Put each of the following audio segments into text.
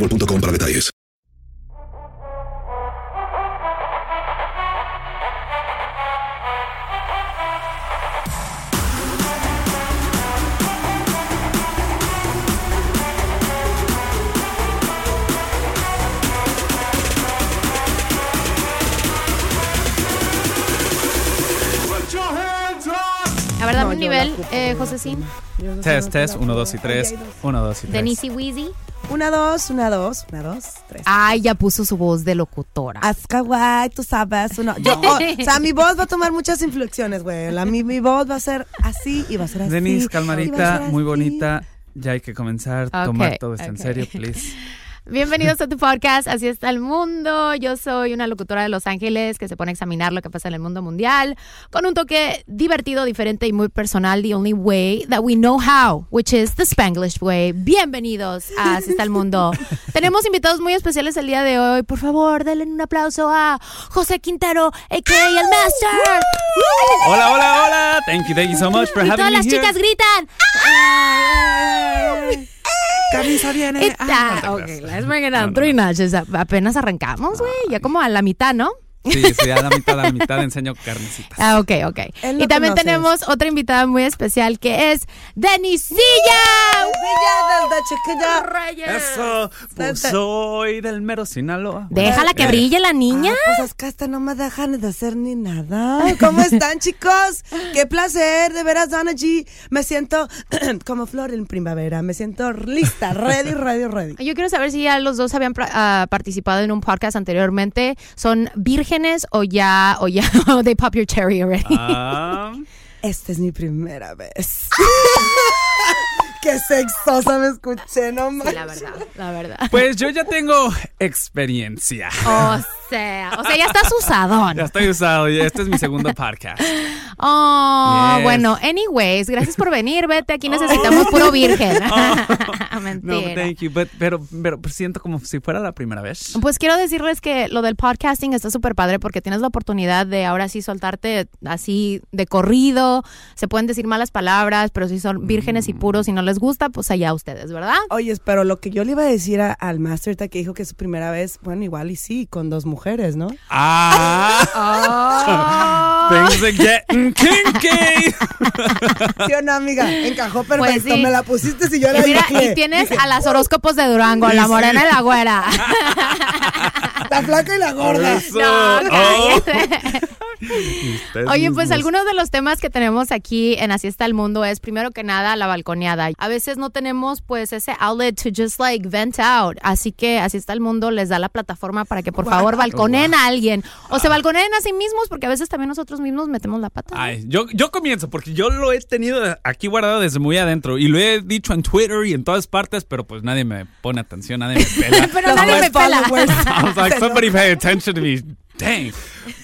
boostmobile.com para detalles. A ver, dame un nivel, eh, Josecín. Test, test, 1, 2 y 3. 1, 2 y 3. Denise y Wheezy. Una, dos, una, dos, una, dos, tres. Ay, ya puso su voz de locutora. Azca, guay, tú sabes. Uno, yo, oh, o sea, mi voz va a tomar muchas inflexiones, güey. La, mi, mi voz va a ser así y va a ser así. Denise, a ser muy bonita. Ya hay que comenzar. Ok, Tomar todo esto en serio, please. Bienvenidos a tu podcast, Así está el mundo. Yo soy una locutora de Los Ángeles que se pone a examinar lo que pasa en el mundo mundial con un toque divertido, diferente y muy personal. The only way that we know how, which is the Spanglish way. Bienvenidos a Así está el mundo. Tenemos invitados muy especiales el día de hoy. Por favor, denle un aplauso a José Quintero, a.k.a. el Master. Hola, hola, hola. Thank you, thank you so much for Y having todas las chicas gritan. Camisa viene. Está, Ah, ok, let's bring it down. Three notches. Apenas arrancamos, güey. Ya como a la mitad, ¿no? Sí, sí, a la mitad, a la mitad enseño carnecitas. Ah, ok, ok. Y también conoces. tenemos otra invitada muy especial que es Denisilla. Villa del de Chiquilla. Reyes. Eso, pues soy del mero Sinaloa. Déjala que brille la niña. Ah, pues es que hasta no me dejan de hacer ni nada. ¿Cómo están, chicos? Qué placer, de veras, Donna G. Me siento como flor en primavera. Me siento lista, ready, ready, ready. Yo quiero saber si ya los dos habían ah, participado en un podcast anteriormente. ¿Son vírgenes o ya, o ya, they pop your cherry already? Ah, Esta es mi primera vez. Qué sexosa me escuché, no Sí, manches. la verdad, la verdad. pues yo ya tengo experiencia. O sea, o sea, ya estás usadón. Ya estoy usado y este es mi segundo podcast. Oh, Yes. bueno, anyways, gracias por venir, vete, aquí necesitamos puro virgen. No, Mentira. thank you, but- pero, pero siento como si fuera la primera vez. Pues quiero decirles que lo del podcasting está súper padre porque tienes la oportunidad de ahora sí soltarte así de corrido. Se pueden decir malas palabras, pero si son vírgenes y puros y no les gusta, pues allá ustedes, ¿verdad? Oye, pero lo que yo le iba a decir a- al Master que dijo que es su primera vez, bueno, igual y sí, con dos mujeres, ¿no? Ah, Things are getting kinky. ¿Sí o no, amiga? Encajó perfecto. Pues sí. Me la pusiste si yo Y la mira, dije. y tienes a las horóscopos de Durango, la morena y la güera. La flaca y la gorda. Eso. No, Oh. Oye, pues algunos de los temas que tenemos aquí en Así está el mundo es primero que nada la balconeada. A veces no tenemos pues ese outlet to just like vent out. Así que Así está el mundo les da la plataforma para que por favor balconeen a alguien o se balconeen a sí mismos porque a veces también nosotros mismos metemos la pata. Ay, yo, yo comienzo porque yo lo he tenido aquí guardado desde muy adentro y lo he dicho en Twitter y en todas partes, pero pues nadie me pone atención, nadie me pela. Pero nadie me pela. I was like, somebody pay attention to me. Dang.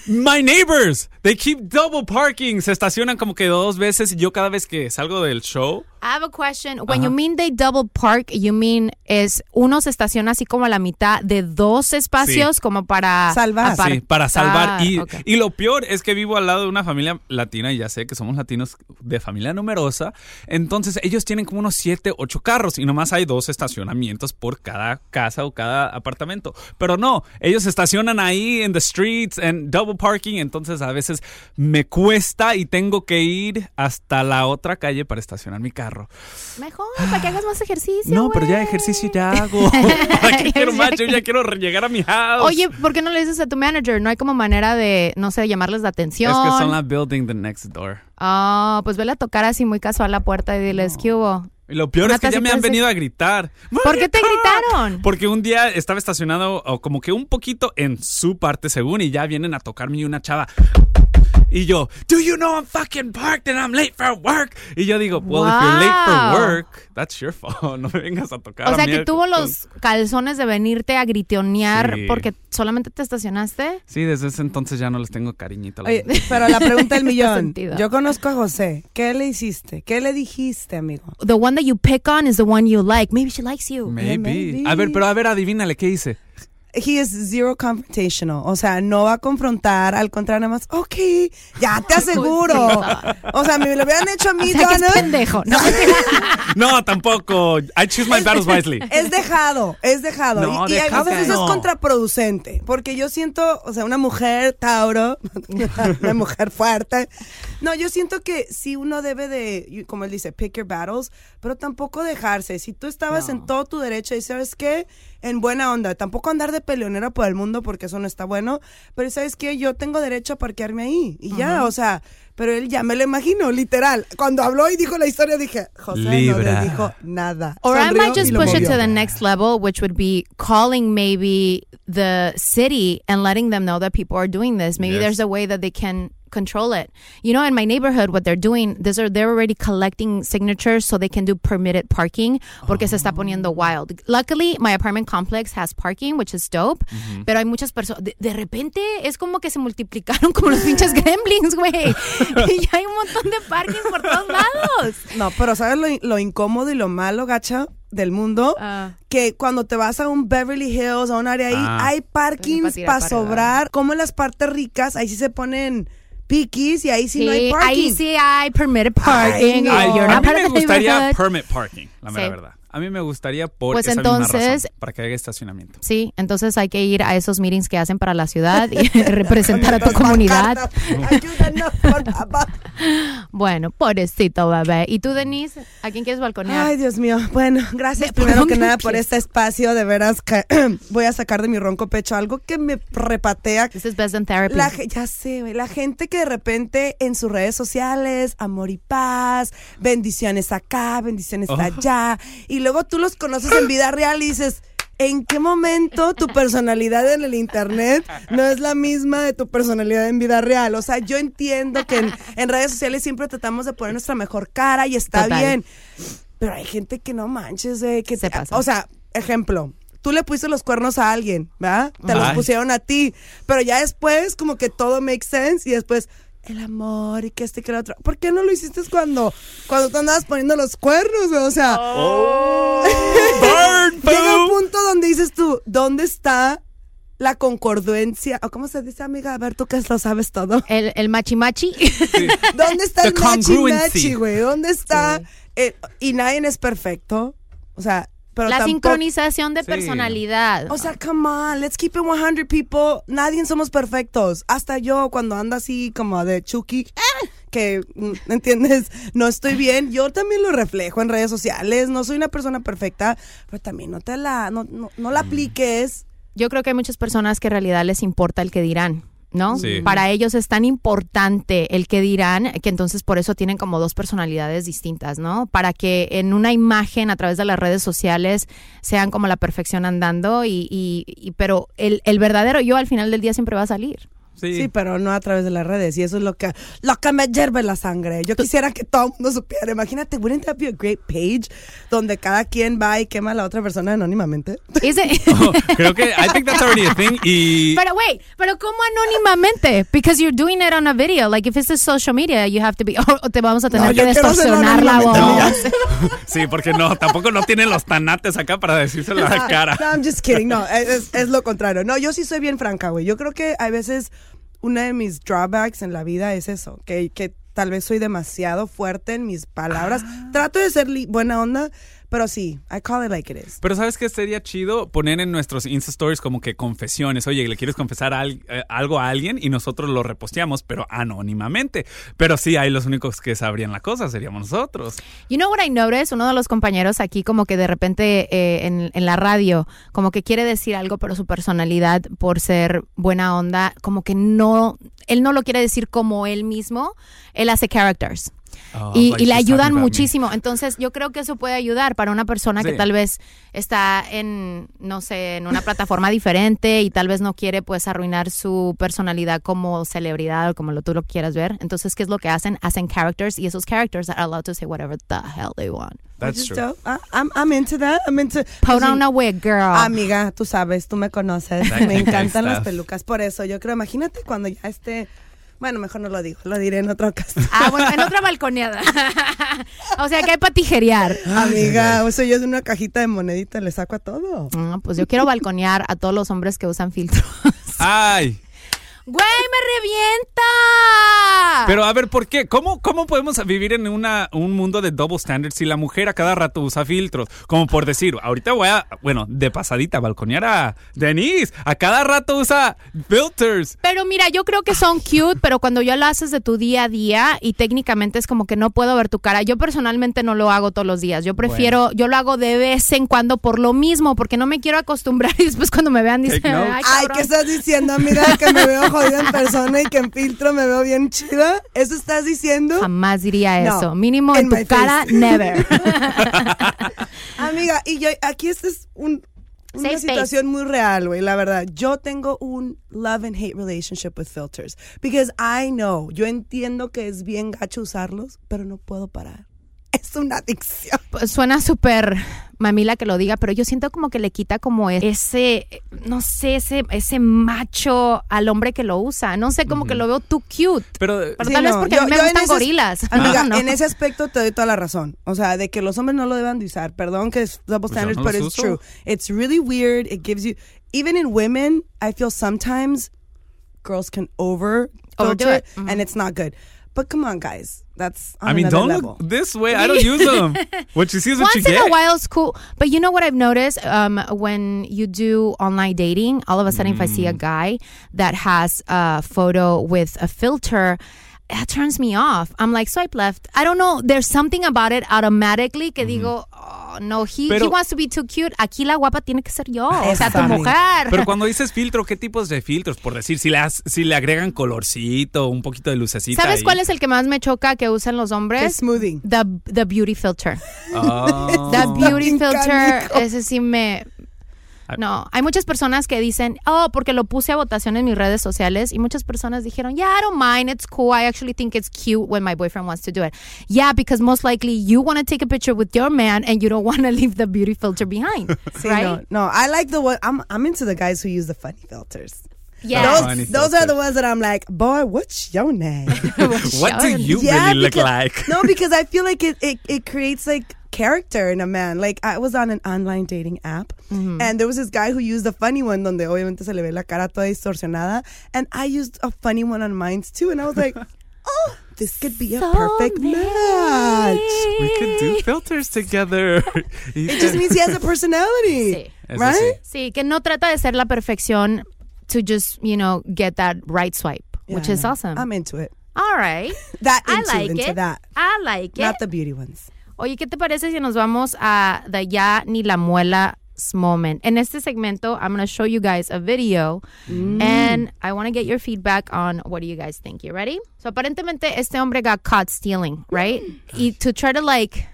My neighbors, they keep double parking. Se estacionan como que dos veces y yo cada vez que salgo del show. I have a question. When you mean they double park, you mean es uno se estaciona así como a la mitad de dos espacios Sí. como para Salvar. Sí, para salvar. Y, ok. y lo peor es que vivo al lado de una familia latina y ya sé que somos latinos de familia numerosa. Entonces ellos tienen como unos 7, 8 carros y nomás hay dos estacionamientos por cada casa o cada apartamento. Pero no, ellos estacionan ahí en the streets and double parking. Entonces a veces me cuesta y tengo que ir hasta la otra calle para estacionar mi carro. Mejor, para que hagas más ejercicio. No, pero ya ejercicio ya hago. ¿Para qué quiero más? Yo ya quiero llegar a mi house. Oye, ¿por qué no le dices a tu manager? No hay como manera de, no sé, llamarles la atención. es que son la building the next door. Ah, pues vele a tocar así muy casual la puerta y diles, ¿qué hubo? Y lo peor Una es que ya me han venido a gritar. ¿Por qué te gritaron? Porque un día estaba estacionado como que un poquito en su parte según y ya vienen a tocarme y una chava. Y yo, do you know I'm fucking parked and I'm late for work? Y yo digo, well, if you're late Wow. for work, that's your fault. No me vengas a tocar. O a sea, mí que tuvo los calzones de venirte a gritonear Sí. porque solamente te estacionaste. Sí, desde ese entonces ya no les tengo cariñito. Oye, pero la pregunta del millón. Yo conozco a José. ¿Qué le hiciste? ¿Qué le dijiste, amigo? The one that you pick on is the one you like. Maybe she likes you. Maybe. maybe. A ver, pero a ver, adivínale, ¿qué hice? He is zero confrontational. O sea, no va a confrontar, al contrario, nada más, ok, ya te aseguro. o sea, me lo hubieran hecho a mí, O sea, que es pendejo. No, No, tampoco. I choose my battles wisely. Es dejado, es dejado. No, y, y a veces no. es contraproducente. Porque yo siento, o sea, una mujer Tauro, una mujer fuerte. No, yo siento que sí uno debe de, como él dice, pick your battles, pero tampoco dejarse. Si tú estabas en todo tu derecho y sabes qué, en buena onda, tampoco andar de peleonera por el mundo porque eso no está bueno, pero sabes qué, yo tengo derecho a parquearme ahí. Y ya, o sea, pero él ya me lo imagino, literal. Cuando habló y dijo la historia dije, José no le dijo nada. Or I might just push it to the next level, which would be calling maybe the city and letting them know that people are doing this. Maybe Yes. there's a way that they can control it. You know, in my neighborhood, what they're doing, these are they're already collecting signatures so they can do permitted parking porque se está poniendo wild. Luckily, my apartment complex has parking, which is dope. Pero hay muchas personas. De, de repente es como que se multiplicaron como los pinches gremlins, güey. y ya hay un montón de parking por todos lados. No, pero ¿sabes lo, lo incómodo y lo malo, gacha, del mundo? Ah. Que cuando te vas a un Beverly Hills, a un área ahí, Ah. hay parkings para sobrar. Como en las partes ricas, ahí sí se ponen piquis y ahí sí, no hay Sí, parking. ahí sí hay permitted parking. no. Ay, you're a not mí part me of the gustaría neighborhood. permit parking, la mera Sí. verdad. A mí me gustaría por Pues esa misma entonces- razón, para que haya estacionamiento. Sí, entonces hay que ir a esos meetings que hacen para la ciudad y representar a tu comunidad. Ayúdanos, por favor. Bueno, pobrecito bebé. ¿Y tú, Denise? ¿A quién quieres balconear? Ay, Dios mío. Bueno, gracias ¿De por primero que nada por este espacio. De veras que voy a sacar de mi ronco pecho algo que me repatea. This is best in therapy. La, ya sé, güey, la gente que de repente en sus redes sociales, amor y paz, bendiciones acá, bendiciones Oh. allá, y luego tú los conoces en vida real y dices, ¿en qué momento tu personalidad en el internet no es la misma de tu personalidad en vida real? O sea, yo entiendo que en, en redes sociales siempre tratamos de poner nuestra mejor cara y está Total. bien, pero hay gente que no manches, güey, que Se te- pasa. o sea, ejemplo. Tú le pusiste los cuernos a alguien, ¿verdad? Te los pusieron a ti. Pero ya después, como que todo makes sense y después, el amor y que este y que el otro. ¿Por qué no lo hiciste cuando, cuando tú andabas poniendo los cuernos, güey? O sea, Burn, llega un punto donde dices tú, ¿dónde está la concordancia? ¿O cómo se dice, amiga? A ver, tú que lo sabes todo. El, el machi machi. ¿Dónde está The el machi machi, güey? ¿Dónde está? el- y nadie es perfecto. O sea, pero La tampoco- sincronización de Sí. personalidad. O sea, come on, let's keep it 100 people. Nadie somos perfectos. Hasta yo cuando ando así como de Chucky, ¡ah! que, mm, ¿entiendes? No estoy bien. Yo también lo reflejo en redes sociales. No soy una persona perfecta, pero también no te la, no, no, no la apliques. Yo creo que hay muchas personas que en realidad les importa el que dirán. ¿No? Sí. Para ellos es tan importante el que dirán que entonces por eso tienen como dos personalidades distintas, ¿no? Para que en una imagen a través de las redes sociales sean como la perfección andando y, y- y- pero el, el verdadero yo al final del día siempre va a salir. Sí. Sí, pero no a través de las redes. Y eso es lo que, lo que me hierve la sangre. Yo quisiera que todo el mundo supiera. Imagínate, wouldn't that be a great page donde cada quien va y quema a la otra persona anónimamente? Is it- Oh, creo que I think that's already a thing y Pero wait, pero ¿cómo anónimamente? Because you're doing it on a video. Like if it's a social media, you have to be o te vamos a tener No, que distorsionar la voz. sí, porque no, tampoco no tienen los tanates acá para decírselo a la cara. No, I'm just kidding. No, es, es lo contrario. No, yo sí soy bien franca, güey. Yo creo que a veces una de mis drawbacks en la vida es eso, que, que tal vez soy demasiado fuerte en mis palabras. Trato de ser li- buena onda, pero sí, I call it like it is. Pero ¿sabes qué sería chido? Poner en nuestros Insta Stories como que confesiones. Oye, ¿le quieres confesar al- eh, algo a alguien? Y nosotros lo reposteamos, pero anónimamente. Pero sí, hay los únicos que sabrían la cosa, seríamos nosotros. You know what I noticed? Uno de los compañeros aquí como que de repente eh, en, en la radio como que quiere decir algo, pero su personalidad por ser buena onda, como que no, él no lo quiere decir como él mismo, él hace characters. Oh, y, like y le ayudan me. muchísimo. Entonces, yo creo que eso puede ayudar para una persona que tal vez está en, no sé, en una plataforma diferente y tal vez no quiere pues arruinar su personalidad como celebridad o como lo tú lo quieras ver. Entonces, ¿qué es lo que hacen? Hacen characters y esos characters are allowed to say whatever the hell they want. That's true. dope. I- I'm, I'm into that. I'm into... Put on a wig, girl. Amiga, tú sabes, tú me conoces. That Me encantan las pelucas. Por eso, yo creo, imagínate cuando ya esté... Bueno, mejor no lo digo, lo diré en otra ocasión. Ah, bueno, en otra balconeada. o sea que hay para tijerear. Amiga, o sea, yo de una cajita de monedita le saco a todo. Ah, pues yo quiero balconear a todos los hombres que usan filtros. ¡Ay! ¡Güey, me revienta! Pero a ver, ¿por qué? ¿Cómo, cómo podemos vivir en una, un mundo de double standards si la mujer a cada rato usa filtros? Como por decir, ahorita voy a, bueno, de pasadita, balconear a Denise. A cada rato usa filters. Pero mira, yo creo que son cute, pero cuando ya lo haces de tu día a día y técnicamente es como que no puedo ver tu cara. Yo personalmente no lo hago todos los días. Yo prefiero, yo lo hago de vez en cuando por lo mismo, porque no me quiero acostumbrar y después cuando me vean dicen, ay, Ay, cabrón". ¿qué estás diciendo? Mira que me veo jodida en persona y que en filtro me veo bien chida. ¿Eso estás diciendo? Jamás diría No, eso. Mínimo in en tu cara, face. never. Amiga, y yo, aquí esta es un- una Safe space. situación muy real, güey, la verdad. Yo tengo un love and hate relationship with filters. Because I know, yo entiendo que es bien gacho usarlos, pero no puedo parar. Es una adicción. Pues suena súper mamila que lo diga, pero yo siento como que le quita como ese, no sé, ese, ese macho al hombre que lo usa. No sé, como que lo veo too cute. Pero, Pero Sí, tal vez no, porque yo- a mí me gustan ese- gorilas. Amiga, No, no. en ese aspecto te doy toda la razón. O sea, de que los hombres no lo deben de usar. Perdón que es double Pues standards, no but los it's uso. true. It's really weird. It gives you, even in women, I feel sometimes girls can over Overdo filter it. Mhm. and it's not good. But come on, guys. That's on I mean, don't level. look this way. I don't use them. What you see is what you Once in a while is cool, but you know what I've noticed um, when you do online dating, all of a sudden if I see a guy that has a photo with a filter, that turns me off. I'm like swipe left. I don't know. There's something about it automatically que digo, oh, no, he, he wants to be too cute. Aquí la guapa tiene que ser yo, o sea, tu mujer. Pero cuando dices filtro, ¿qué tipos de filtros? Por decir, si le, has- si le agregan colorcito, un poquito de lucecita. ¿Sabes ahí. cuál es el que más me choca que usan los The hombres? smoothing. The, the beauty filter. Oh. The beauty filter, ese sí me... No, hay muchas personas que dicen, oh, porque lo puse a votación en mis redes sociales y muchas personas dijeron, yeah, I don't mind, it's cool, I actually think it's cute when my boyfriend wants to do it. Yeah, because most likely you want to take a picture with your man and you don't want to leave the beauty filter behind, Sí, right? no, no, I like the one. I'm I'm into the guys who use the funny filters. Yeah. Those, those are the ones that I'm like, boy, what's your name? What do you Yeah, really look because- like? no, because I feel like it, it, it creates like character in a man. Like I was on an online dating app mm-hmm. and there was this guy who used a funny one donde obviamente se le ve la cara toda distorsionada and I used a funny one on mine too and I was like, oh, this could be a So perfect match. We could do filters together. It just means he has a personality. Sí. Right? sí. Sí, que no trata de ser la perfección to just, you know, get that right swipe, which is awesome. I'm into it. All right. That I into, like into it. that. I like it. Not the beauty ones. Oye, ¿qué te parece si nos vamos a the ya ni la muela moment? En este segmento, I'm going to show you guys a video and I want to get your feedback on what do you guys think. You ready? So aparentemente este hombre got caught stealing, right? Y to try to like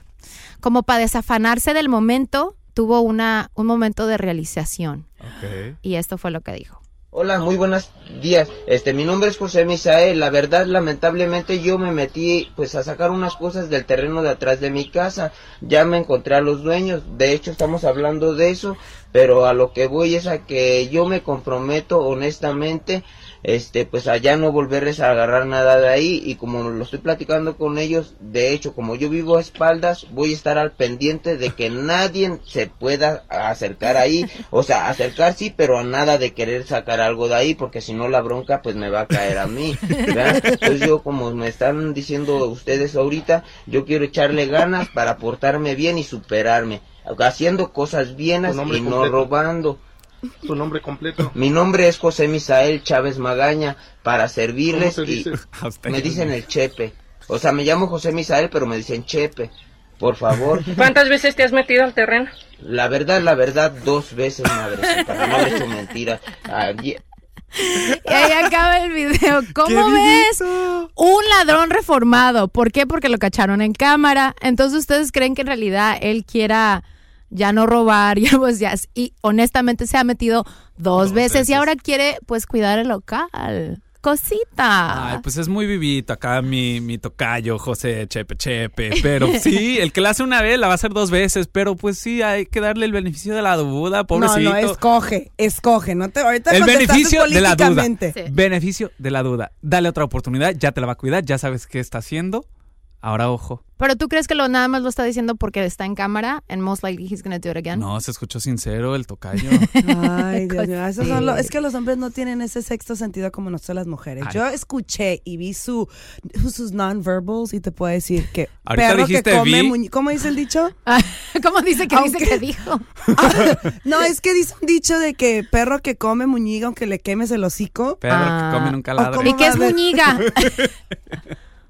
como para desafanarse del momento, tuvo una un momento de realización. Ok. Y esto fue lo que dijo. Hola, muy buenos días. Este, mi nombre es José Misael. La verdad, lamentablemente yo me metí pues a sacar unas cosas del terreno de atrás de mi casa. Ya me encontré a los dueños. De hecho, estamos hablando de eso, pero a lo que voy es a que yo me comprometo honestamente este pues allá no volverles a agarrar nada de ahí y como lo estoy platicando con ellos, de hecho, como yo vivo a espaldas, voy a estar al pendiente de que nadie se pueda acercar ahí, o sea, acercar sí, pero a nada de querer sacar algo de ahí, porque si no la bronca pues me va a caer a mí, ¿verdad? Entonces yo como me están diciendo ustedes ahorita, yo quiero echarle ganas para portarme bien y superarme, haciendo cosas nombre y no completo. robando. Tu nombre completo. Mi nombre es José Misael Chávez Magaña para servirles ¿Cómo te y me dicen el Chepe. O sea, me llamo José Misael, pero me dicen Chepe. Por favor. ¿Cuántas veces te has metido al terreno? La verdad, la verdad, dos veces, madrecita. No le he hecho mentira. Allí- Y ahí acaba el video. ¿Cómo ves? Un ladrón reformado. ¿Por qué? Porque lo cacharon en cámara. Entonces ustedes creen que en realidad él quiera ya no robar, ya pues ya. Y honestamente se ha metido dos, veces, y ahora quiere pues cuidar el local. Cosita. Ay, pues es muy vivito acá mi, mi tocayo, José Chepe Chepe. Pero sí, el que la hace una vez la va a hacer dos veces. Pero pues sí, hay que darle el beneficio de la duda, pobrecito. No, no, escoge, escoge. No te, ahorita el beneficio de la duda. Beneficio de la duda. Dale otra oportunidad, ya te la va a cuidar, ya sabes qué está haciendo. Ahora ojo. Pero tú crees que lo nada más lo está diciendo porque está en cámara and most likely he's gonna do it again. No, se escuchó sincero el tocayo. Ay, Dios mío. esos son los- es que los hombres no tienen ese sexto sentido como nosotros las mujeres. Ay. Yo escuché y vi su, sus non-verbals y te puedo decir que Ahorita perro que come vi. muñe- ¿Cómo dice el dicho? ¿Cómo dice que dice que dijo? No, es que dice un dicho de que perro que come muñiga aunque le quemes el hocico. Perro Ah. que come nunca ladra. ¿cómo ¿Y qué es muñiga?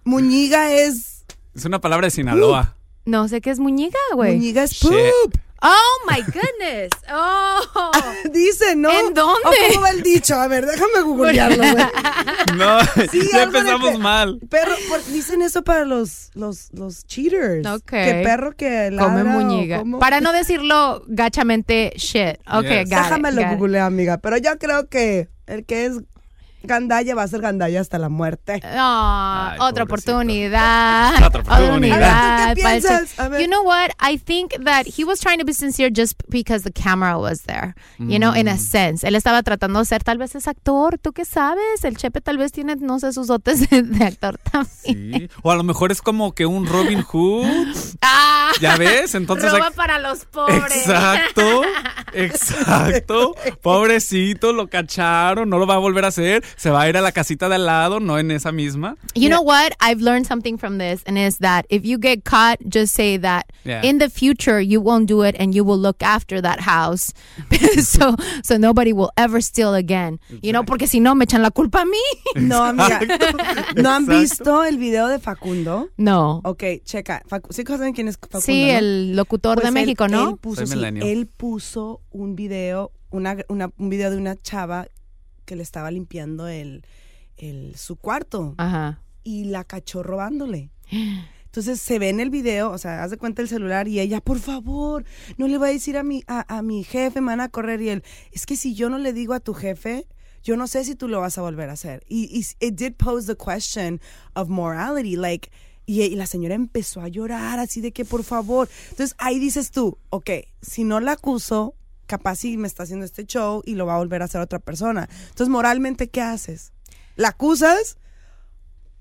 Muñiga es Es una palabra de Sinaloa. No sé qué es muñiga, güey. muñiga es Shit. poop. Oh my goodness. Oh. Dice, ¿no? ¿En dónde? ¿O ¿Cómo va el dicho? A ver, déjame googlearlo, güey. No, Sí, ya empezamos pe- mal. Perro, por- dicen eso para los, los, los cheaters. Ok. Que perro que ladra Come muñiga. como- Para no decirlo gachamente shit. Ok, Yes. got it, Déjamelo got it. googlear, amiga. Pero yo creo que el que es gandalla va a ser gandalla hasta la muerte. Ah, Ay, otra oportunidad. Otra oportunidad. A ver, ¿tú qué para el piensas? che- A ver. You know what? I think that he was trying to be sincere just because the camera was there. You know, Mm. in a sense. Él estaba tratando de ser tal vez es actor. ¿Tú qué sabes? El Chepe tal vez tiene, no sé, sus dotes de, de actor también. Sí. O a lo mejor es como que un Robin Hood. Ah, ¿Ya ves? Entonces. roba hay- para los pobres. Exacto, exacto. Pobrecito, lo cacharon, no lo va a volver a hacer. Se va a ir a la casita de al lado, no en esa misma. You know what? I've learned something from this, and is that if you get caught, just say that Yeah. in the future you won't do it, and you will look after that house, so so nobody will ever steal again. You know, porque si no me echan la culpa a mí. No, amiga. ¿No han visto el video de Facundo? No. Ok, checa. Facu- ¿Sí saben quién es Facundo? Sí, no? el locutor Pues de él- México, ¿no? Él puso, Soy sí, millennial. él puso un video, una, una- un video de una chava que le estaba limpiando el, el, su cuarto Ajá. y la cachó robándole. Entonces se ve en el video, o sea, haz de cuenta el celular y ella, por favor, no le voy a decir a mi, a, a mi jefe, me van a correr. Y él, es que si yo no le digo a tu jefe, yo no sé si tú lo vas a volver a hacer. Y, y it did pose the question of morality, like, y, y la señora empezó a llorar así de que, por favor. Entonces ahí dices tú, ok, si no la acuso, capaz si me está haciendo este show y lo va a volver a hacer otra persona. Entonces, moralmente, ¿qué haces? ¿La acusas?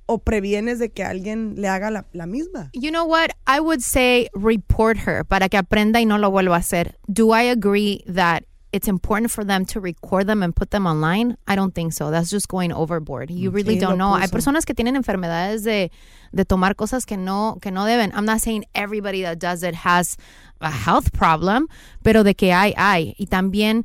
o previenes de que alguien le haga la, la misma. You know what? I would say report her para que aprenda y no lo vuelva a hacer. Do I agree that it's important for them to record them and put them online, I don't think so. That's just going overboard. You really Sí, don't know. Hay puso. personas que tienen enfermedades de, de tomar cosas que no, que no deben. I'm not saying everybody that does it has a health problem, pero de que hay, hay. Y también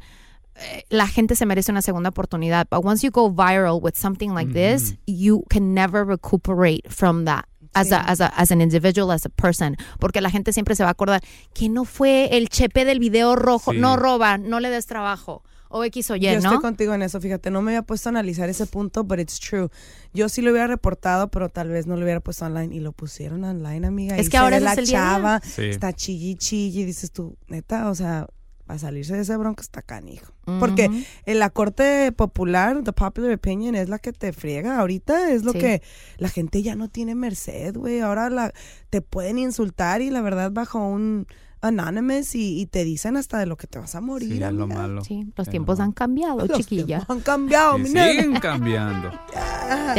eh, la gente se merece una segunda oportunidad. But once you go viral with something like this, you can never recuperate from that. As, a, as, a, as an individual, as a person. Porque la gente siempre se va a acordar que no fue el chepe del video rojo. Sí. No roba, no le des trabajo. O X o Y, Yo ¿no? estoy contigo en eso, fíjate, no me había puesto a analizar ese punto, but it's true. Yo sí lo hubiera reportado, pero tal vez no lo hubiera puesto online y lo pusieron online, amiga. Es y que ahora ese la es el día a día. chava, Sí. está chilli chilli, y dices tú, neta, o sea, a salirse de ese bronco está canijo. Porque Ujú. en la corte popular, the popular opinion, es la que te friega. Ahorita es lo Sí. que la gente ya no tiene merced, güey. Ahora la, te pueden insultar y la verdad bajo un anonymous y, y te dicen hasta de lo que te vas a morir. Sí, es lo malo. Sí, los Es tiempos han cambiado, Los chiquilla. tiempos han cambiado, mi nena. siguen cambiando.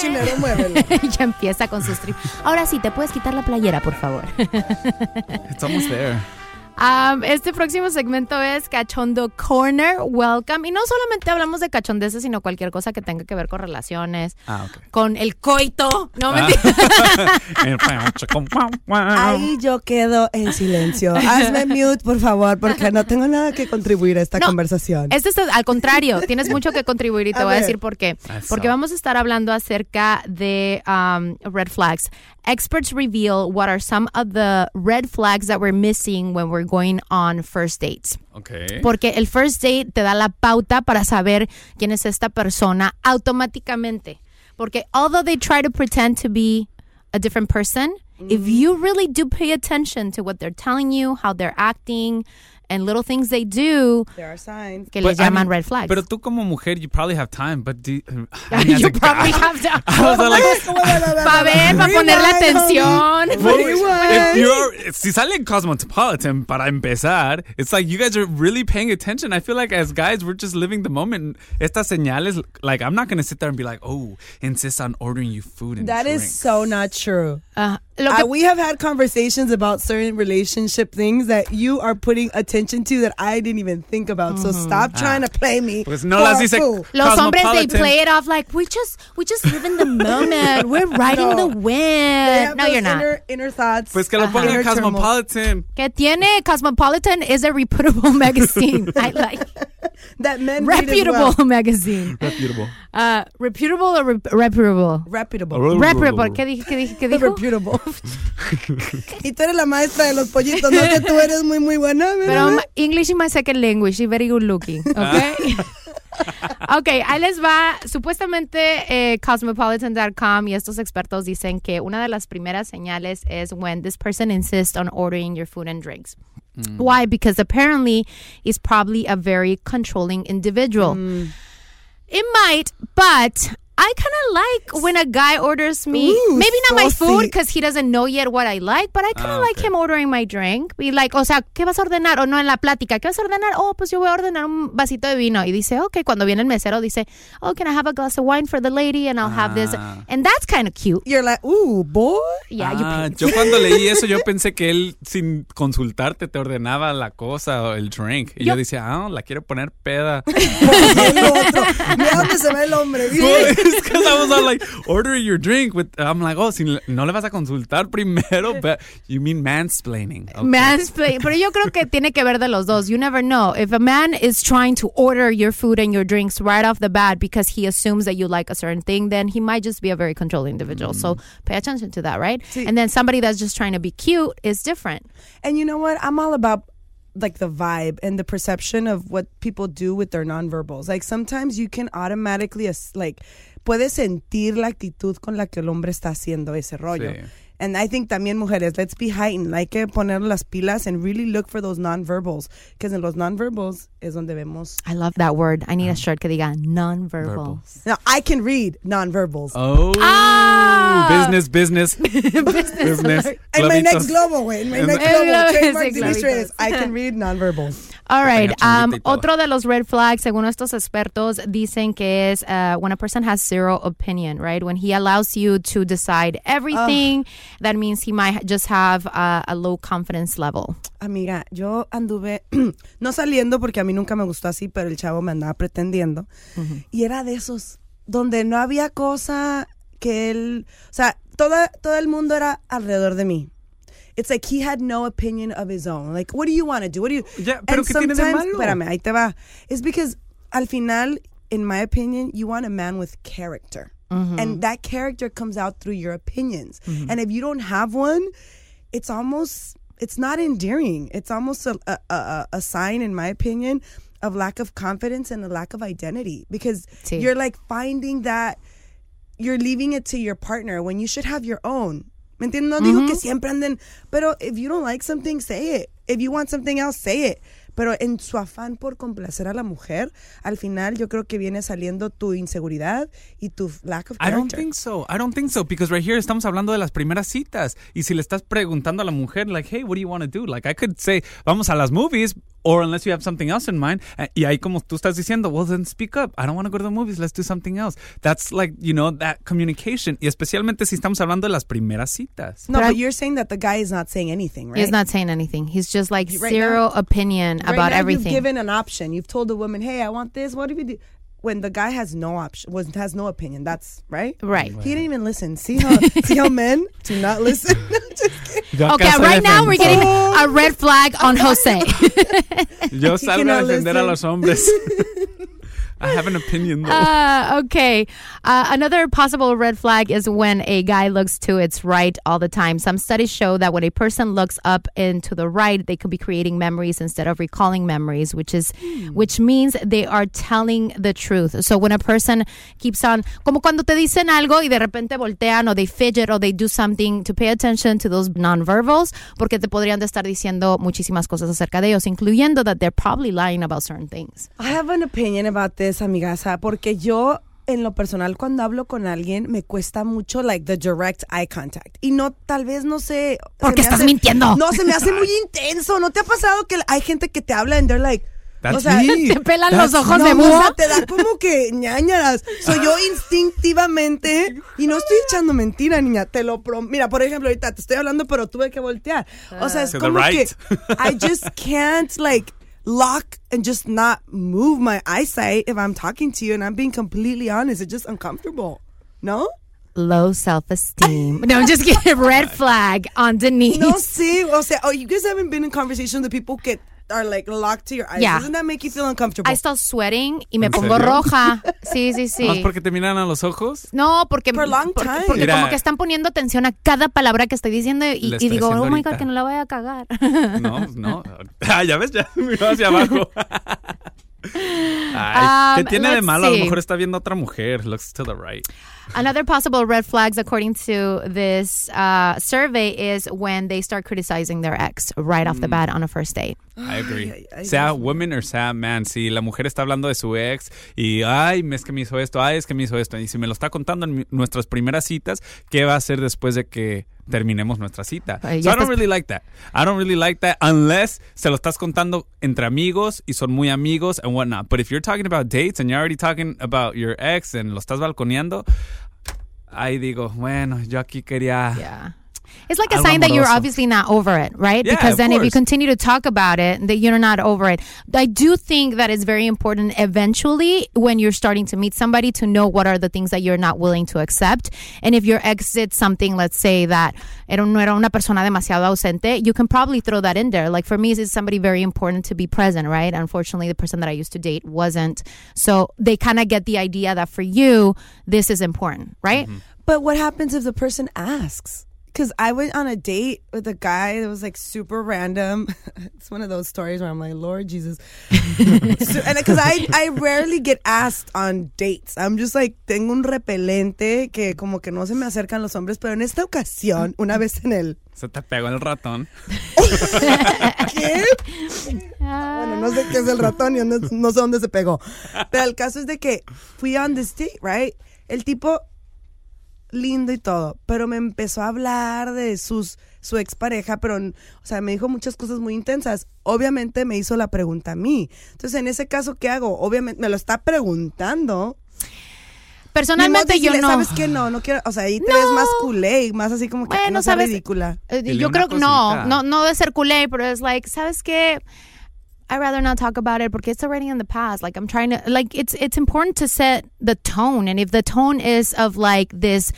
Cochinero, muévelo. ya empieza con su stream. Ahora sí, te puedes quitar la playera, por favor. It's almost there. Um, este próximo segmento es Cachondo Corner. Welcome. Y no solamente hablamos de cachondeces, sino cualquier cosa que tenga que ver con relaciones, Ah, ok. con el coito. No Ah. mentira. Ahí yo quedo en silencio. Hazme mute, por favor, porque no tengo nada que contribuir a esta No, conversación. Este es al contrario, tienes mucho que contribuir y te A voy a ver. decir por qué. Eso. Porque vamos a estar hablando acerca de um, red flags. Experts reveal what are some of the red flags that we're missing when we're going on first dates. Okay. Porque el first date te da la pauta para saber quién es esta persona automáticamente. Porque although they try to pretend to be a different person, if mm-hmm. you really do pay attention to what they're telling you, how they're acting, and little things they do, There are signs. que But, les I llaman mean, red flags. Pero tú como mujer, you probably have time, but do, I mean, you a probably guy- have to. I was like, Para ver, para ponerle Rewind, atención. if you're, si sale en Cosmopolitan para empezar, it's like you guys are really paying attention. I feel like as guys, we're just living the moment. Estas señales, like I'm not gonna sit there and be like, oh, insist on ordering you food and That is drinks. so not true. Ah, lo Uh, we have had conversations about certain relationship things that you are putting attention to that I didn't even think about. So stop trying to play me. Pues no for las dice. Los hombres they play it off like we just we just live in the moment. We're riding No. the wind. No, you're not. Inner, inner thoughts. Pues que lo pongan Inner en turmoil. Cosmopolitan. Que tiene Cosmopolitan is a reputable magazine. I like That men reputable well. magazine. Reputable. Uh, reputable or rep- reputable? Reputable. Reputable. ¿Qué dije? ¿Qué dije? ¿Qué dijo? Reputable. y tú eres la maestra de los pollitos, no que tú eres muy, muy buena. Pero ¿verdad? um, English is my second language. She's very good looking. Okay. ok, ahí les va. Supuestamente eh, Cosmopolitan.com y estos expertos dicen que una de las primeras señales es when this person insists on ordering your food and drinks. Why? Because apparently he's probably a very controlling individual. It might, but I kind of like when a guy orders me, Ooh, maybe not my food because he doesn't know yet what I like, but I kind of Ah, like okay. him ordering my drink. Be like, o sea, ¿qué vas a ordenar? O no en la plática, ¿qué vas a ordenar? Oh, pues yo voy a ordenar un vasito de vino. Y dice, okay, cuando viene el mesero, dice, oh, can I have a glass of wine for the lady? And I'll have this. Ah. And that's kind of cute. You're like, ooh, boy. Yeah, you Ah, pay. yo cuando leí eso, yo pensé que él, sin consultarte, te ordenaba la cosa o el drink. Y yo, Yo- decía, ah, la quiere poner peda. Dónde se ve el hombre. ¿viste? Because I was all like, order your drink. With, I'm like, oh, si no le vas a consultar primero, but you mean mansplaining. Okay. Mansplain. Pero yo creo que tiene que ver de los dos. You never know. If a man is trying to order your food and your drinks right off the bat because he assumes that you like a certain thing, then he might just be a very controlling individual. So mm. pay attention to that, right? Sí. And then somebody that's just trying to be cute is different. And you know what? I'm all about like the vibe and the perception of what people do with their nonverbals. Like sometimes you can automatically like puedes sentir la actitud con la que el hombre está haciendo ese rollo. Sí. And I think también mujeres, let's be heightened. Hay que poner las pilas and really look for those nonverbals. Because en los nonverbals es donde vemos. I love that word. I need a shirt que diga non-verbal. Verbal. Now, I can read nonverbals. Oh, Ah! business, business, business. In my next globo, güey. In my En- next En globo. globo, Trademark. I can read nonverbals. All right. Um, otro de los red flags, según estos expertos, dicen que es uh, when a person has zero opinion, right? When he allows you to decide everything, that means he might just have uh, a low confidence level. Amiga, yo anduve, no saliendo porque a mí nunca me gustó así, pero el chavo me andaba pretendiendo. Y era de esos, donde no había cosa que él, o sea, toda, todo el mundo era alrededor de mí. It's like he had no opinion of his own. Like, what do you want to do? What do you? Ya, pero And ¿qué tiene de sometimes- malo? Espérame, ahí te va. It's because al final, in my opinion, you want a man with character. Mm-hmm. And that character comes out through your opinions. Mm-hmm. And if you don't have one, it's almost it's not endearing. It's almost a, a, a, a sign, in my opinion, of lack of confidence and a lack of identity because Sí. you're like finding that you're leaving it to your partner when you should have your own. ¿Me entiendes? No digo que siempre anden, pero if you don't like something, say it. If you want something else, say it. Pero en su afán por complacer a la mujer, al final yo creo que viene saliendo tu inseguridad y tu lack of I character. don't think so. I don't think so because right here estamos hablando de las primeras citas y si le estás preguntando a la mujer like, "Hey, what do you want to do?" Like I could say, "Vamos a las movies." Or unless you have something else in mind, eh, y ahí como tú estás diciendo, well then speak up. I don't want to go to the movies. Let's do something else. That's like you know that communication. Y especialmente si estamos hablando de las primeras citas. No, But but I- you're saying that the guy is not saying anything, right? He's not saying anything. He's just like Right zero opinion Right about now everything. You've given an option. You've told the woman, "Hey, I want this. What do we do?" When the guy has no option, was has no opinion. That's right. Right. He didn't even listen. See how see how men do not listen. Just kidding. Yo Okay, right now we're getting Oh. a red flag on Jose. Yo salgo a cannot defender a los hombres. I have an opinion though. Uh, okay. Uh, another possible red flag is when a guy looks to its right all the time. Some studies show that when a person looks up and to the right, they could be creating memories instead of recalling memories, which is, which means they are telling the truth. So when a person keeps on, como cuando te dicen algo y de repente voltean o they fidget or they do something to pay attention to those nonverbals, porque te podrían de estar diciendo muchísimas cosas acerca de ellos, incluyendo that they're probably lying about certain things. I have an opinion about this, amigaza, porque yo en lo personal cuando hablo con alguien me cuesta mucho like the direct eye contact y no tal vez no sé Porque estás hace- mintiendo. no se me hace muy intenso no te ha pasado que hay gente que te habla and they're like That's o sea, me. Te pelan That's los ojos no, de o búho. sea, te da como que ñañaras. Soy yo instintivamente y no estoy echando mentira, niña. Te lo prometo. Mira, por ejemplo, ahorita te estoy hablando, pero tuve que voltear. O sea, es To the como right. que I just can't like lock and just not move my eyesight if I'm talking to you and I'm being completely honest. It's just uncomfortable. No? low self-esteem. no, I'm just kidding. Red flag on Denise. No, sí. O sea, oh, you guys haven't been in conversation with people que are like locked to your eyes. Yeah. Doesn't that make you feel uncomfortable? I start sweating y me ¿En pongo serio? roja. Sí, sí, sí. ¿Más porque te miran a los ojos? No, porque, For a long porque, time. porque Mira. como que están poniendo atención a cada palabra que estoy diciendo y, y digo, oh my God, ahorita. que no la voy a cagar. No, no. Ah, ya ves, ya miró hacia abajo. Ay, ¿qué Um, tiene de malo? A lo mejor está viendo a otra mujer. Looks to the right. Another possible red flags, according to this uh, survey, is when they start criticizing their ex right off the Mm. bat on a first date. I agree. ay, ay, sea woman or sea man. Si la mujer está hablando de su ex y, ay, es que me hizo esto, ay, es que me hizo esto. Y si me lo está contando en mi- nuestras primeras citas, ¿qué va a hacer después de que terminemos nuestra cita? Ay, So I don't really like that. I don't really like that unless se lo estás contando entre amigos y son muy amigos and whatnot. But if you're talking about dates and you're already talking about your ex and lo estás balconeando, ahí digo, bueno, yo aquí quería... Yeah. It's like a sign that you're amoroso. obviously not over it, right? Yeah, because of then if you continue to talk about it, that you're not over it. I do think that it's very important eventually when you're starting to meet somebody to know what are the things that you're not willing to accept. And if your ex did something, let's say that era, no era una persona demasiado ausente, you can probably throw that in there. Like for me, it's somebody very important to be present, right? Unfortunately, the person that I used to date wasn't. So they kind of get the idea that for you, this is important, right? But what happens if the person asks? Because I went on a date with a guy that was like super random. it's one of those stories where I'm like, Lord Jesus. So- and because I, I rarely get asked on dates. I'm just like, tengo un repelente que como que no se me acercan los hombres. Pero en esta ocasión, una vez en el. Se te pegó el ratón. ¿Qué? Bueno, no sé qué es el ratón y no, no sé dónde se pegó. Pero el caso es de que fui on this date, right? El tipo lindo y todo, pero me empezó a hablar de sus su expareja, pero, o sea, me dijo muchas cosas muy intensas. Obviamente me hizo la pregunta a mí. Entonces, en ese caso, ¿qué hago? Obviamente me lo está preguntando. Personalmente Ni modo yo no. ¿Sabes qué? No, no quiero. O sea, ahí te ves más culé, más así como que Bueno, no sea ¿sabes? ridícula. Eh, yo creo que no, no, no de ser culé, pero es like, ¿sabes qué? I'd rather not talk about it porque it's already in the past. Like I'm trying to, like it's it's important to set the tone, and if the tone is of like this,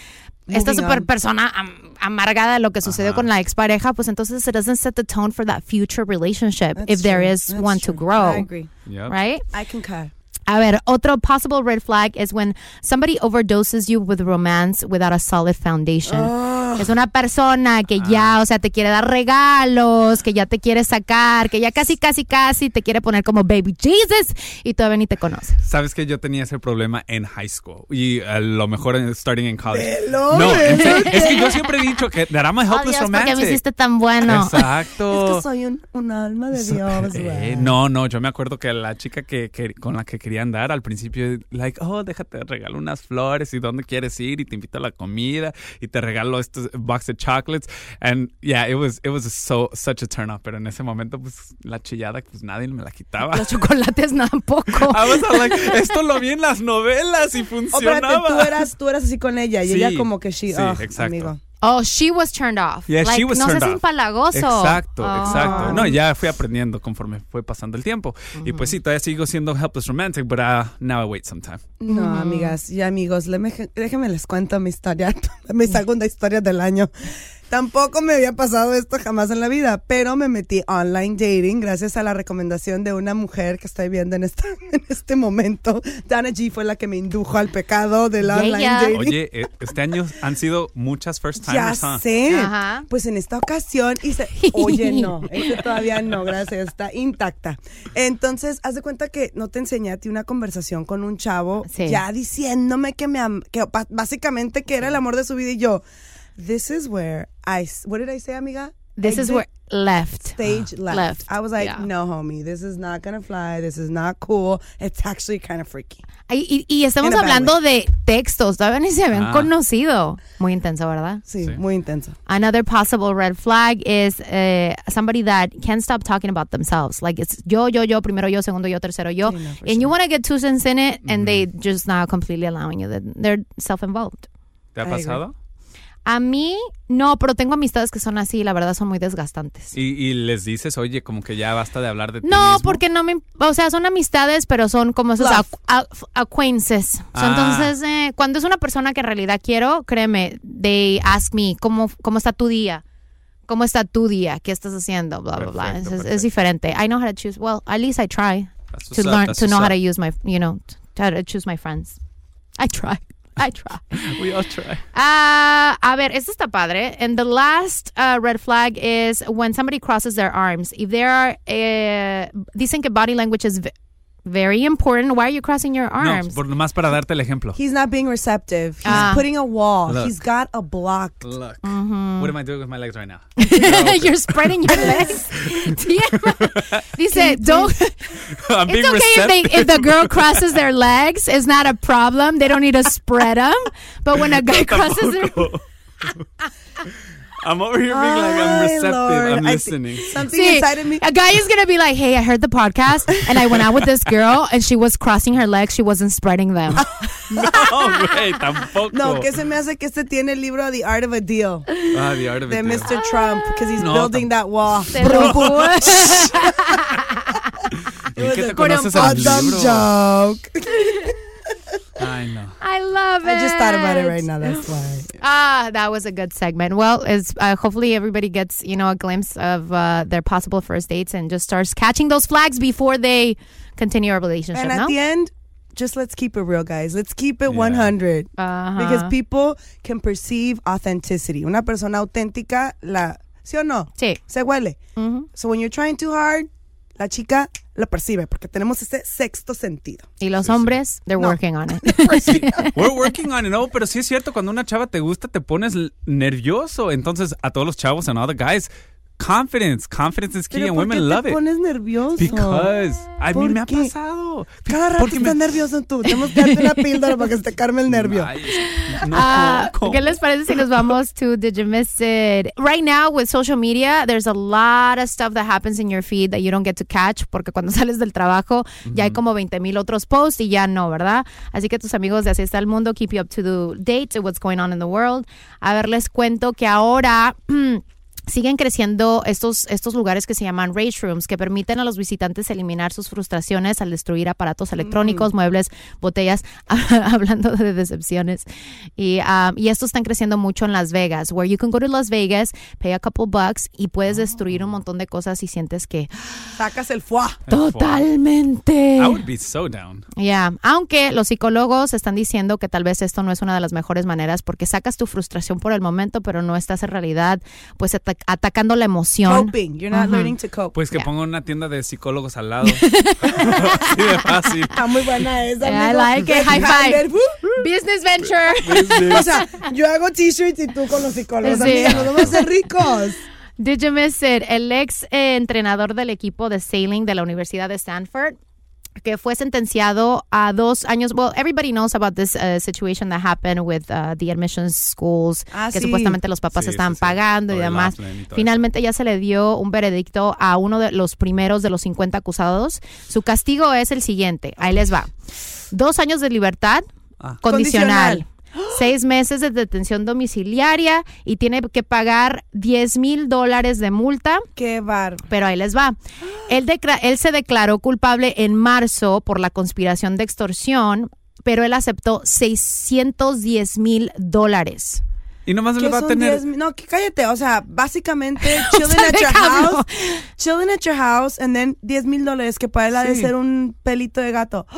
esta Moving super on. persona am- amargada de lo que sucedió con la expareja, pues entonces it doesn't set the tone for that future relationship That's if there true. is That's one to grow, I agree. Yep. right? I concur. A ver, otro possible red flag is when somebody overdoses you with romance without a solid foundation. Oh, Es una persona que ya, o sea, te quiere dar regalos, que ya te quiere sacar, que ya casi, casi, casi te quiere poner como baby Jesus y todavía ni te conoce. Sabes que yo tenía ese problema en high school y a lo mejor en starting in college. Velo, no, en velo. serio, es que yo siempre he dicho que that I'm a Oh, helpless Dios, ¿por qué romantic. me hiciste tan bueno? Exacto. Es que soy un, un alma de Dios, Eh, güey. no, no, yo me acuerdo que la chica que, que- con la que quería andar al principio, like, oh, déjate, regalo unas flores y dónde quieres ir y te invito a la comida y te regalo box of chocolates. And yeah, it was, it was so, such a turn off. Pero en ese momento, pues, la chillada, pues nadie me la quitaba. Los chocolates tampoco. I was like, esto lo vi en las novelas y Oh, funcionaba. espérate, tú eras, tú eras así con ella y Sí, ella como que she, sí, oh, exacto. amigo. Oh, she was turned off. Yeah, like, she was no turned seas off. Exacto, Oh. exacto. No, ya fui aprendiendo conforme fue pasando el tiempo. Y pues sí, todavía sigo siendo helpless romantic, but uh, now I wait some time. No, amigas y amigos, déjenme les cuento mi historia, mi segunda historia del año. Tampoco me había pasado esto jamás en la vida, pero me metí online dating gracias a la recomendación de una mujer que estoy viendo en este, en este momento. Dana G fue la que me indujo al pecado del Yeah, online yeah. dating. Oye, eh, este año han sido muchas first Ya timers, huh? sé. Ajá. Pues en esta ocasión hice, oye, no, este todavía no, gracias, está intacta. Entonces, haz de cuenta que no te enseñé a ti una conversación con un chavo Sí. ya diciéndome que me am- que básicamente que era el amor de su vida y yo, this is where I, s- what did I say, amiga? This is where left. stage left. Left, I was like, yeah. no, homie, this is not gonna fly. This is not cool. It's actually kind of freaky. Ay, Y, y estamos In a bad hablando de textos, todavía ni se habían Ah. conocido. Muy intenso, ¿verdad? Sí, Sí. muy intenso. Another possible red flag is uh, somebody that can't stop talking about themselves. Like it's yo, yo, yo, primero yo, segundo yo, tercero yo. Sí, no, for and you want to get two cents in it, and they just not completely allowing you. That They're self-involved. ¿Te ha I agree. pasado? A mí, no, pero tengo amistades que son así y la verdad son muy desgastantes. Y, y les dices, oye, como que ya basta de hablar de ti No, mismo. porque no me. O sea, son amistades, pero son como esos acquaintances. So, Ah. Entonces, eh, cuando es una persona que en realidad quiero, créeme, they ask me, ¿cómo, cómo está tu día? ¿Cómo está tu día? ¿Qué estás haciendo? Bla, bla, bla. Perfecto, Es, es perfecto. diferente. I know how to choose. Well, at least I try That's to up, learn, to know how to use my, you know, to, how to choose my friends. I try. I try. We all try. Ah, a ver, esto está padre. And the last uh, red flag is when somebody crosses their arms. If they are, eh, dicen que body language is very important. Why are you crossing your arms? No, arms? por nomás para darte el ejemplo. He's not being receptive. He's Ah. putting a wall. Look. He's got a block. Look, Mm-hmm. what am I doing with my legs right now? You're spreading your legs. Dice, don't. I'm being It's okay if, they, if the girl crosses their legs. It's not a problem. They don't need to spread them. But when a guy crosses their I'm over here being like, I'm receptive. Lord. I'm I listening. thi- something See, inside of me. a guy is gonna be like, "Hey, I heard the podcast, and I went out with this girl, and she was crossing her legs. She wasn't spreading them." no, güey, tampoco. No, que se me hace que este tiene el libro The Art of a Deal Ah, the art of de it. deal. Mr. Trump because he's No, building that wall. Te lo juro. Qué te conoces a el dumb libro? joke. Ay, no. I love it. I just thought about it right now. That's why. Ah, that was a good segment. Well, it's uh, hopefully everybody gets you know a glimpse of uh, their possible first dates and just starts catching those flags before they continue our relationship. And at no? the end, just let's keep it real, guys. Let's keep it 100 Uh-huh. because people can perceive authenticity. Una persona auténtica, la, ¿sí o no? Sí. Se huele. Mhm. So when you're trying too hard, la chica lo percibe porque tenemos ese sexto sentido. Y los hombres, they're No. working on it. We're working on it, no, pero sí es cierto, cuando una chava te gusta te pones nervioso. Entonces, a todos los chavos and all the guys, confidence. Confidence is key Pero and ¿por qué women te love it. pones nervioso? Because a mí ¿Por me ha qué? pasado. Cada rato Porque estás me- nervioso tú. Tenemos que darte una píldora para que se te calme el nervio. No, Ah, ¿cómo? ¿Qué les parece si nos vamos to Did You Miss It? Right now, with social media, there's a lot of stuff that happens in your feed that you don't get to catch porque cuando sales del trabajo ya hay como 20 mil otros posts y ya no, ¿verdad? Así que tus amigos de Así está el mundo, keep you up to the date of what's going on in the world. A ver, les cuento que ahora... Siguen creciendo estos, estos lugares que se llaman rage rooms, que permiten a los visitantes eliminar sus frustraciones al destruir aparatos electrónicos, muebles, botellas, hablando de decepciones. Y, um, y estos están creciendo mucho en Las Vegas, where you can go to Las Vegas, pay a couple bucks y puedes destruir un montón de cosas y sientes que Sacas el fuá. totalmente. I would be so down. Ya, aunque los psicólogos están diciendo que tal vez esto no es una de las mejores maneras porque sacas tu frustración por el momento, pero no estás en realidad pues ata- atacando la emoción. Coping. You're not learning to cope. Pues que Yeah. ponga una tienda de psicólogos al lado. Así de fácil. Está muy buena esa. Yeah, I like it. High five. Woo. Business venture. O sea, yo hago t-shirts y tú con los psicólogos. Sí. Amiga, nos vamos a hacer ricos. Did you miss it? El ex eh, entrenador del equipo de sailing de la Universidad de Stanford que fue sentenciado a dos años. Well, everybody knows about this uh, situation that happened with uh, the admissions schools, Ah, que sí. supuestamente los papás Sí, estaban sí, sí. pagando y demás. Y Finalmente ya se le dio un veredicto a uno de los primeros de los 50 acusados. Su castigo es el siguiente. Ahí les va. Dos años de libertad Ah. condicional. Seis meses de detención domiciliaria y tiene que pagar 10 mil dólares de multa. Qué bar. Pero ahí les va. Él, él se declaró culpable en marzo por la conspiración de extorsión, pero él aceptó 610 mil dólares. Y nomás ¿Qué le va a tener. 10 mil? No, que cállate. O sea, básicamente, chilling sea, at your house. Chilling at your house, and then 10 mil dólares, que para él ha de ser un pelito de gato.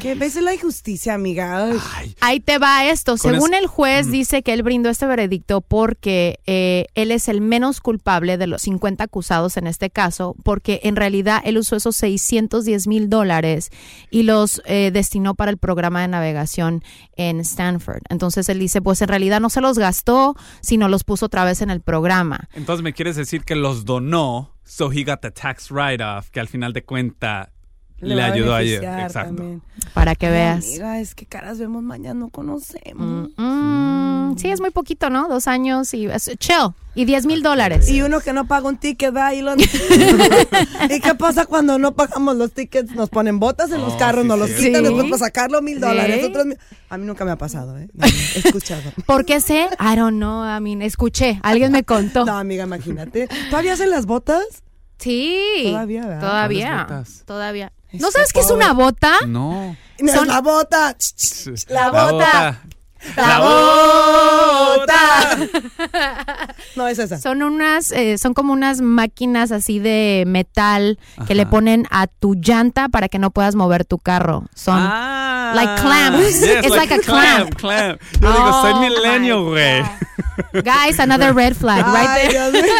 ¿Qué ves la injusticia, amiga? Ay. Ahí te va esto. Con Según es- el juez, dice que él brindó este veredicto porque eh, él es el menos culpable de los 50 acusados en este caso, porque en realidad él usó esos 610 mil dólares y los eh, destinó para el programa de navegación en Stanford. Entonces él dice, pues en realidad no se los gastó, sino los puso otra vez en el programa. Entonces me quieres decir que los donó, so he got the tax write-off, que al final de cuenta le, a ayudó a ellos. beneficiar Exacto. también. Para que Ay, veas. Amiga, es que caras vemos mañana, no conocemos. Mm, sí, es muy poquito, ¿no? Dos años y es chill. Y 10 mil dólares. Y uno que no paga un ticket, va y lo... ¿Y qué pasa cuando no pagamos los tickets? Nos ponen botas en los Oh, carros, sí, nos los quitan Sí. después para sacarlo mil dólares. A mí nunca me ha pasado, ¿eh? No, he escuchado. ¿Por qué sé? I don't know. I mean, escuché. Alguien me contó. No, amiga, imagínate. ¿Todavía hacen las botas? Sí. Todavía, ¿verdad? Todavía. Todavía. ¿No sabes qué es una bota? No. No, Son- la bota. La bota. La bota. No, es esa. Son unas, eh, son como unas máquinas así de metal que le Ajá. ponen a tu llanta para que no puedas mover tu carro. Son Ah, like clamps. yes, It's like a clamp. clamp. Yo digo, soy Oh, milenio, güey. Guys, another red flag right Ay, there. Mío.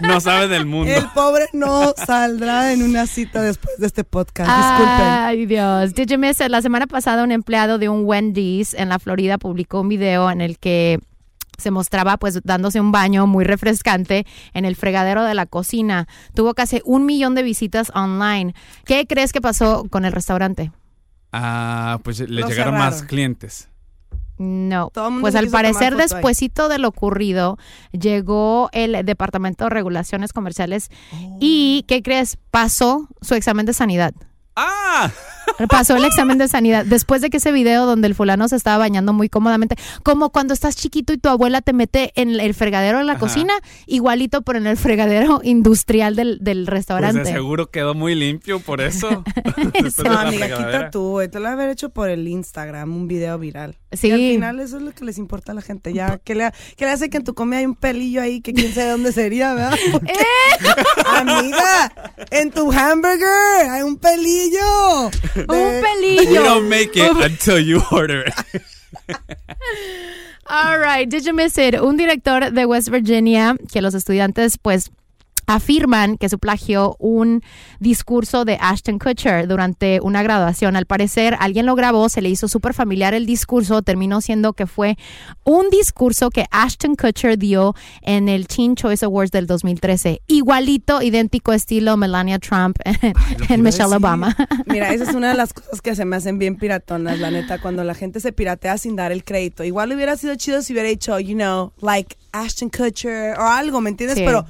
No sabe del mundo. El pobre no saldrá en una cita después de este podcast. Disculpen. Ay, Dios. Did you miss it? La semana pasada un empleado de un Wendy's en la Florida publicó un video en el que se mostraba pues dándose un baño muy refrescante en el fregadero de la cocina. Tuvo casi un millón de visitas online. ¿Qué crees que pasó con el restaurante? Ah, pues le Lo llegaron más clientes. No, pues al parecer despuesito de lo ocurrido llegó el Departamento de Regulaciones Comerciales y ¿qué crees? Pasó su examen de sanidad. ¡Ah! Pasó el examen de sanidad después de que ese video donde el fulano se estaba bañando muy cómodamente, como cuando estás chiquito y tu abuela te mete en el fregadero de la Ajá. cocina, igualito pero en el fregadero industrial del, del Pues restaurante. de seguro quedó muy limpio por eso. No, amiga, quita tú, güey. Te lo voy a haber hecho por el Instagram, un video viral. Sí. Y al final eso es lo que les importa a la gente. Ya, ¿qué le, qué le hace que en tu comida hay un pelillo ahí que quién sabe dónde sería, ¿verdad? Porque- Amiga, en tu hamburger hay un pelillo. Un pelillo. don't make it until you order it. All right, did you miss it? Un director de West Virginia que los estudiantes, pues, afirman que se plagió un discurso de Ashton Kutcher durante una graduación. Al parecer, alguien lo grabó, se le hizo súper familiar el discurso, terminó siendo que fue un discurso que Ashton Kutcher dio en el Teen Choice Awards del 2013. Igualito, idéntico estilo Melania Trump en Michelle Obama. Mira, esa es una de las cosas que se me hacen bien piratonas, la neta, cuando la gente se piratea sin dar el crédito. Igual hubiera sido chido si hubiera dicho, you know, like Ashton Kutcher o algo, ¿me entiendes? Sí. Pero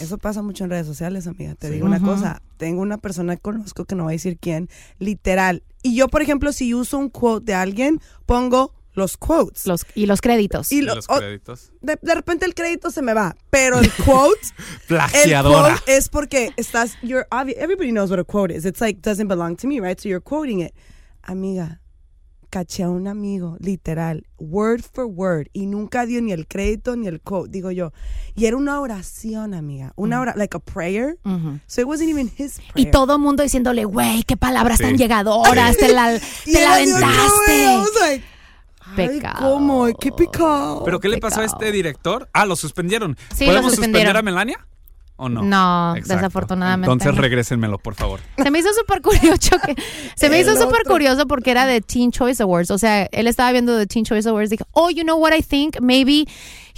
eso pasa mucho en redes sociales, amiga. Te digo una cosa. Tengo una persona que conozco que no va a decir quién, literal. Y yo, por ejemplo, si uso un quote de alguien, pongo los quotes. Los, y los créditos. Y lo- Los o- créditos. de, de repente el crédito se me va, pero el quote, el Plagiadora. quote es porque estás, you're everybody knows what a quote is. It's like doesn't belong to me, right? So you're quoting it. Amiga, caché a un amigo, literal, word for word, y nunca dio ni el crédito ni el quote, digo yo. Y era una oración, amiga, una oración, like a prayer. So it wasn't even his Y prayer. todo mundo diciéndole, güey, qué palabras Sí. tan llegadoras, te la, Y te la él dio, "No, aventaste. Like, ay, Pecado. ¿cómo? ¿Qué pecado? ¿Pero qué le pasó a pecado. este director? Ah, lo suspendieron. Sí, lo ¿Podemos suspender suspendieron. a Melania? ¿O no? No, Exacto. desafortunadamente Entonces no. regrésenmelo, por favor. Se me hizo súper curioso que se me hizo súper curioso porque era de Teen Choice Awards. O sea, él estaba viendo the Teen Choice Awards. Dijo, oh, you know what I think? Maybe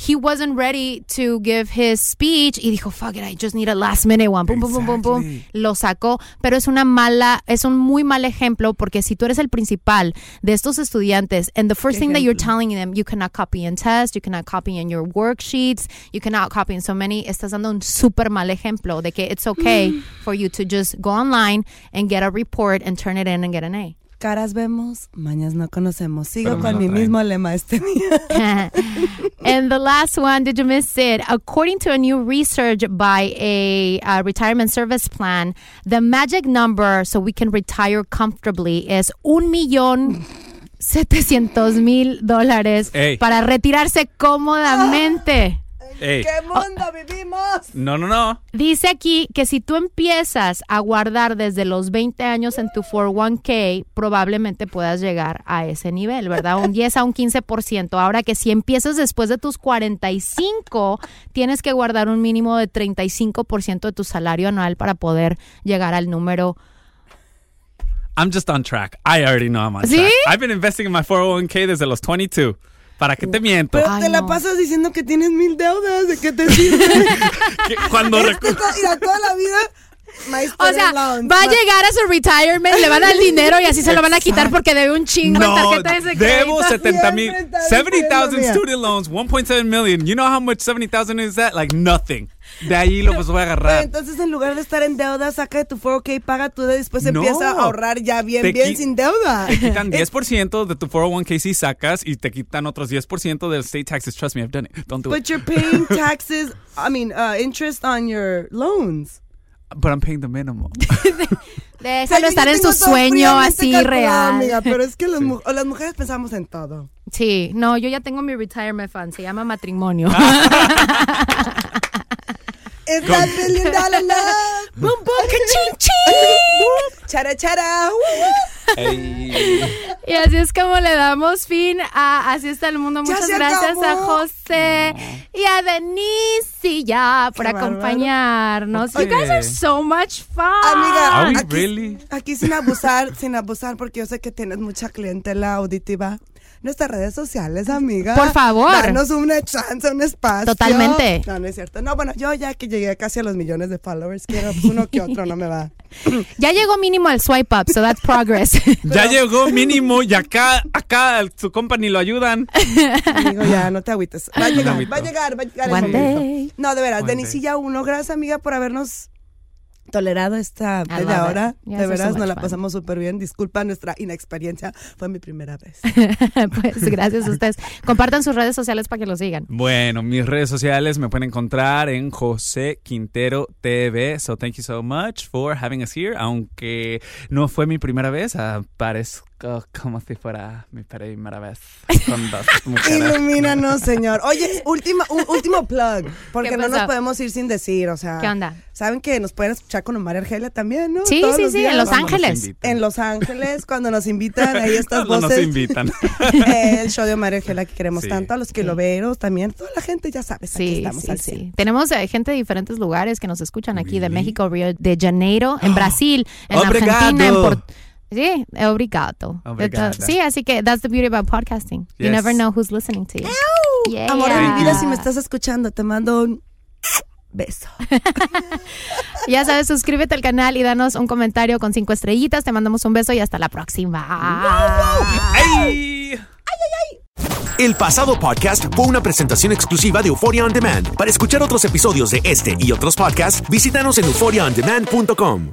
he wasn't ready to give his speech. Y dijo, fuck it, I just need a last minute one. Pum, pum, pum, pum. Exactly. Lo sacó. Pero es una mala, es un muy mal ejemplo porque si tú eres el principal de estos estudiantes, and the first ¿Qué thing that you're telling them, you cannot copy in tests, you cannot copy in your worksheets, you cannot copy in so many, estás dando un súper mal ejemplo de que it's okay for you to just go online and get a report and turn it in and get an A. Caras vemos, mañas no conocemos. Sigo Pero con mi traen. mismo lema este día. and the last one, did you miss it? According to a new research by a uh, retirement service plan, the magic number so we can retire comfortably is un millón setecientos mil dólares para retirarse cómodamente. Ey. ¿Qué mundo vivimos? No, no, no. Dice aquí que si tú empiezas a guardar desde los 20 años en tu 401k, probablemente puedas llegar a ese nivel, ¿verdad? Un 10 a un 15%. Ahora que si empiezas después de tus 45, tienes que guardar un mínimo de 35% de tu salario anual para poder llegar al número. I'm just on track. I already know I'm on ¿Sí? track. I've been investing in my 401k desde los 22. ¿Para qué te miento? Pero Ay, te la no. pasas diciendo que tienes mil deudas. ¿De qué te sirve? Que Cuando Este to- mira, toda la vida. O sea, loans, va a llegar a su retirement, le van a dar el dinero y así se lo van a quitar porque debe un chingo en no, tarjetas de debo crédito. 70 mil, Siempre está 70,000 diciendo, student loans, 1.7 million. You know how much 70,000 is that? Like nothing. De ahí lo pues voy a Pero agarrar. entonces en lugar de estar en deuda, saca de tu 401k, paga tu deuda y después No. empieza a ahorrar ya bien, bien sin deuda. Te quitan 10% de tu 401k si sacas y te quitan otros 10% del state taxes. Trust me, I've done it. Don't do But it. you're paying taxes, I mean, uh, interest on your loans. But I'm paying the minimum. Déjalo estar en su sueño así real. Amiga, pero es que las, mu- o las mujeres pensamos en todo. Sí, no, yo ya tengo mi retirement fund, se llama matrimonio. It's that billion dollar love. Boom, boom, ¡Chin, chin! Chara, chara. woo, woo. Y así es como le damos fin a Así está el mundo. Muchas gracias a acabó. José y a Denise y ya por Qué bárbaro. acompañarnos. You guys are so much fun. Amiga, Are we aquí, really? aquí sin abusar, sin abusar, porque yo sé que tienes mucha clientela auditiva. Nuestras redes sociales, amiga. Por favor. Danos una chance, un espacio. Totalmente. No, no es cierto. No, bueno, yo ya que llegué casi a los millones de followers, quiero pues, uno que otro, no me va. Ya llegó mínimo al swipe up, so that's progress. ya llegó mínimo y acá, acá su company lo ayudan. Ya, no te agüites. Va a llegar, va a llegar, va a llegar. el One momento. day. No, de veras, Denisilla uno. Gracias, amiga, por habernos tolerado esta media hora. Yes, de veras, so nos la fun. pasamos súper bien. Disculpa nuestra inexperiencia. Fue mi primera vez. pues gracias a ustedes. Compartan sus redes sociales para que lo sigan. Bueno, mis redes sociales me pueden encontrar en José Quintero TV. So thank you so much for having us here. Aunque no fue mi primera vez, ah, parezco co- como si fuera mi primera vez con dos mujeres. Ilumínanos, señor. Oye, última, un- último plug, porque ¿Qué no nos podemos ir sin decir, o sea. ¿Qué onda? Saben que nos pueden escuchar con Omar Argelia también, ¿no? Sí, Todos sí, los sí, días. en Los nos Ángeles. En Los Ángeles, cuando nos invitan, ahí estas Cuando nos voces. invitan. El show de Omar Argelia que queremos Sí. tanto, a los quiloveros también, toda la gente, ya sabes, aquí Sí, estamos sí, al sí. 100. Tenemos eh, gente de diferentes lugares que nos escuchan aquí, de México, Río de Janeiro, en Brasil, en. Argentina, en Port- Sí, obrigado. Obrigado. Sí, así que that's the beauty about podcasting. You never know who's listening to you. Yeah. Amor de mi vida, si me estás escuchando, te mando un beso. Ya sabes, suscríbete al canal y danos un comentario con cinco estrellitas. Te mandamos un beso y hasta la próxima. ¡Ay! El pasado podcast fue una presentación exclusiva de Euphoria On Demand. Para escuchar otros episodios de este y otros podcasts, visítanos en euphoriaondemand.com.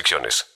restricciones.